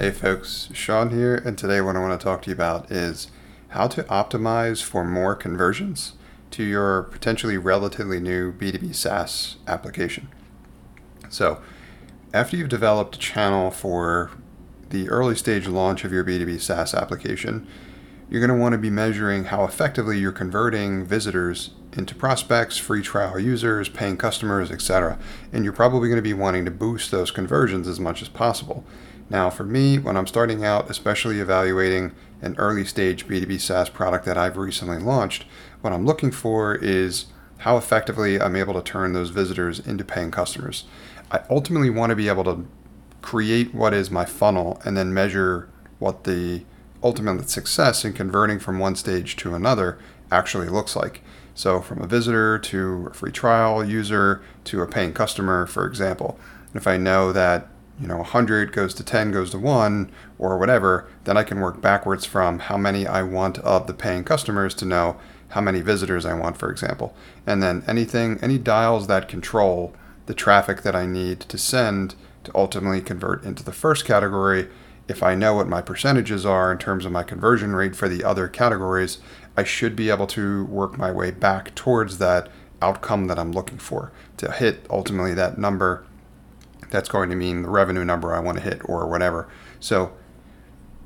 Hey folks, Sean here, and today what I want to talk to you about is how to optimize for more conversions to your potentially relatively new B2B SaaS application. So, after you've developed a channel for the early stage launch of your B2B SaaS application, you're going to want to be measuring how effectively you're converting visitors into prospects, free trial users, paying customers, etc. And you're probably going to be wanting to boost those conversions as much as possible. Now, for me, when I'm starting out, especially evaluating an early stage B2B SaaS product that I've recently launched, what I'm looking for is how effectively I'm able to turn those visitors into paying customers. I ultimately want to be able to create what is my funnel and then measure what the ultimate success in converting from one stage to another actually looks like. So, from a visitor to a free trial user to a paying customer, for example. And If I know that you know 100 goes to 10 goes to 1 or whatever, then I can work backwards from how many I want of the paying customers to know how many visitors I want, for example. And then anything, any dials that control the traffic that I need to send to ultimately convert into the first category. If I know what my percentages are in terms of my conversion rate for the other categories, I should be able to work my way back towards that outcome that I'm looking for to hit ultimately that number that's going to mean the revenue number I want to hit or whatever. So,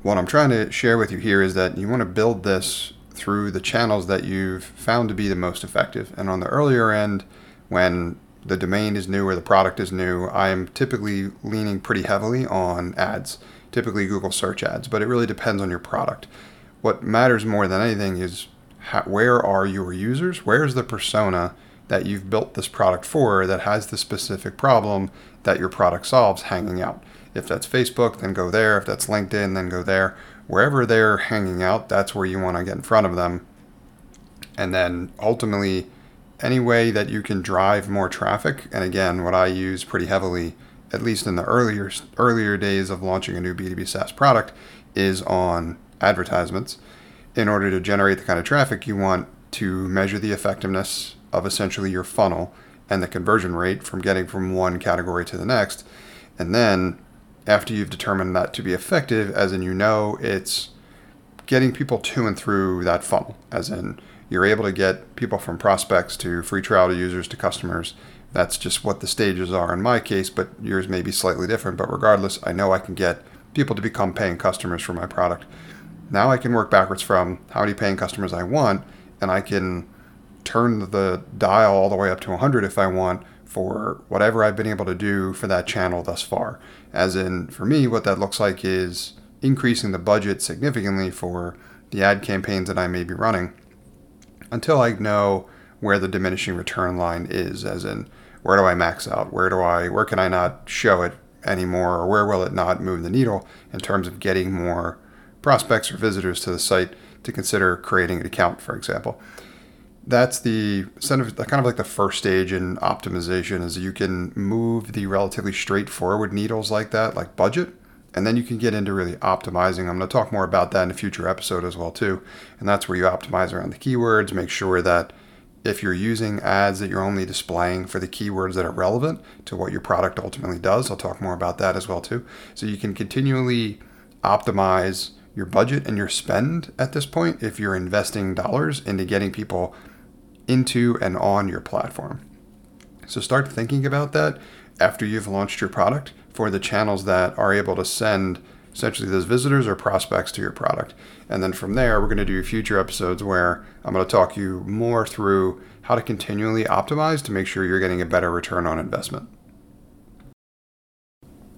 what I'm trying to share with you here is that you want to build this through the channels that you've found to be the most effective. And on the earlier end, when the domain is new or the product is new, I am typically leaning pretty heavily on ads, typically Google search ads, but it really depends on your product. What matters more than anything is how, where are your users? Where's the persona that you've built this product for that has the specific problem that your product solves hanging out. If that's Facebook, then go there. If that's LinkedIn, then go there. Wherever they're hanging out, that's where you want to get in front of them. And then ultimately, any way that you can drive more traffic, and again, what I use pretty heavily, at least in the earlier earlier days of launching a new B2B SaaS product, is on advertisements. In order to generate the kind of traffic you want to measure the effectiveness of essentially your funnel and the conversion rate from getting from one category to the next. And then after you've determined that to be effective, as in you know it's getting people to and through that funnel, as in you're able to get people from prospects to free trial to users to customers. That's just what the stages are in my case, but yours may be slightly different. But regardless, I know I can get people to become paying customers for my product. Now I can work backwards from how many paying customers I want, and I can turn the dial all the way up to 100 if I want for whatever I've been able to do for that channel thus far. As in, for me, what that looks like is increasing the budget significantly for the ad campaigns that I may be running until I know where the diminishing return line is, as in, where do I max out? Where do I, where can I not show it anymore? Or where will it not move the needle in terms of getting more prospects or visitors to the site to consider creating an account, for example? That's the kind of like the first stage in optimization is you can move the relatively straightforward needles like that, like budget, and then you can get into really optimizing. I'm going to talk more about that in a future episode as well too, and that's where you optimize around the keywords, make sure that if you're using ads that you're only displaying for the keywords that are relevant to what your product ultimately does. I'll talk more about that as well too. So you can continually optimize your budget and your spend at this point if you're investing dollars into getting people into and on your platform. So start thinking about that after you've launched your product for the channels that are able to send essentially those visitors or prospects to your product. And then from there, we're going to do future episodes where I'm going to talk you more through how to continually optimize to make sure you're getting a better return on investment.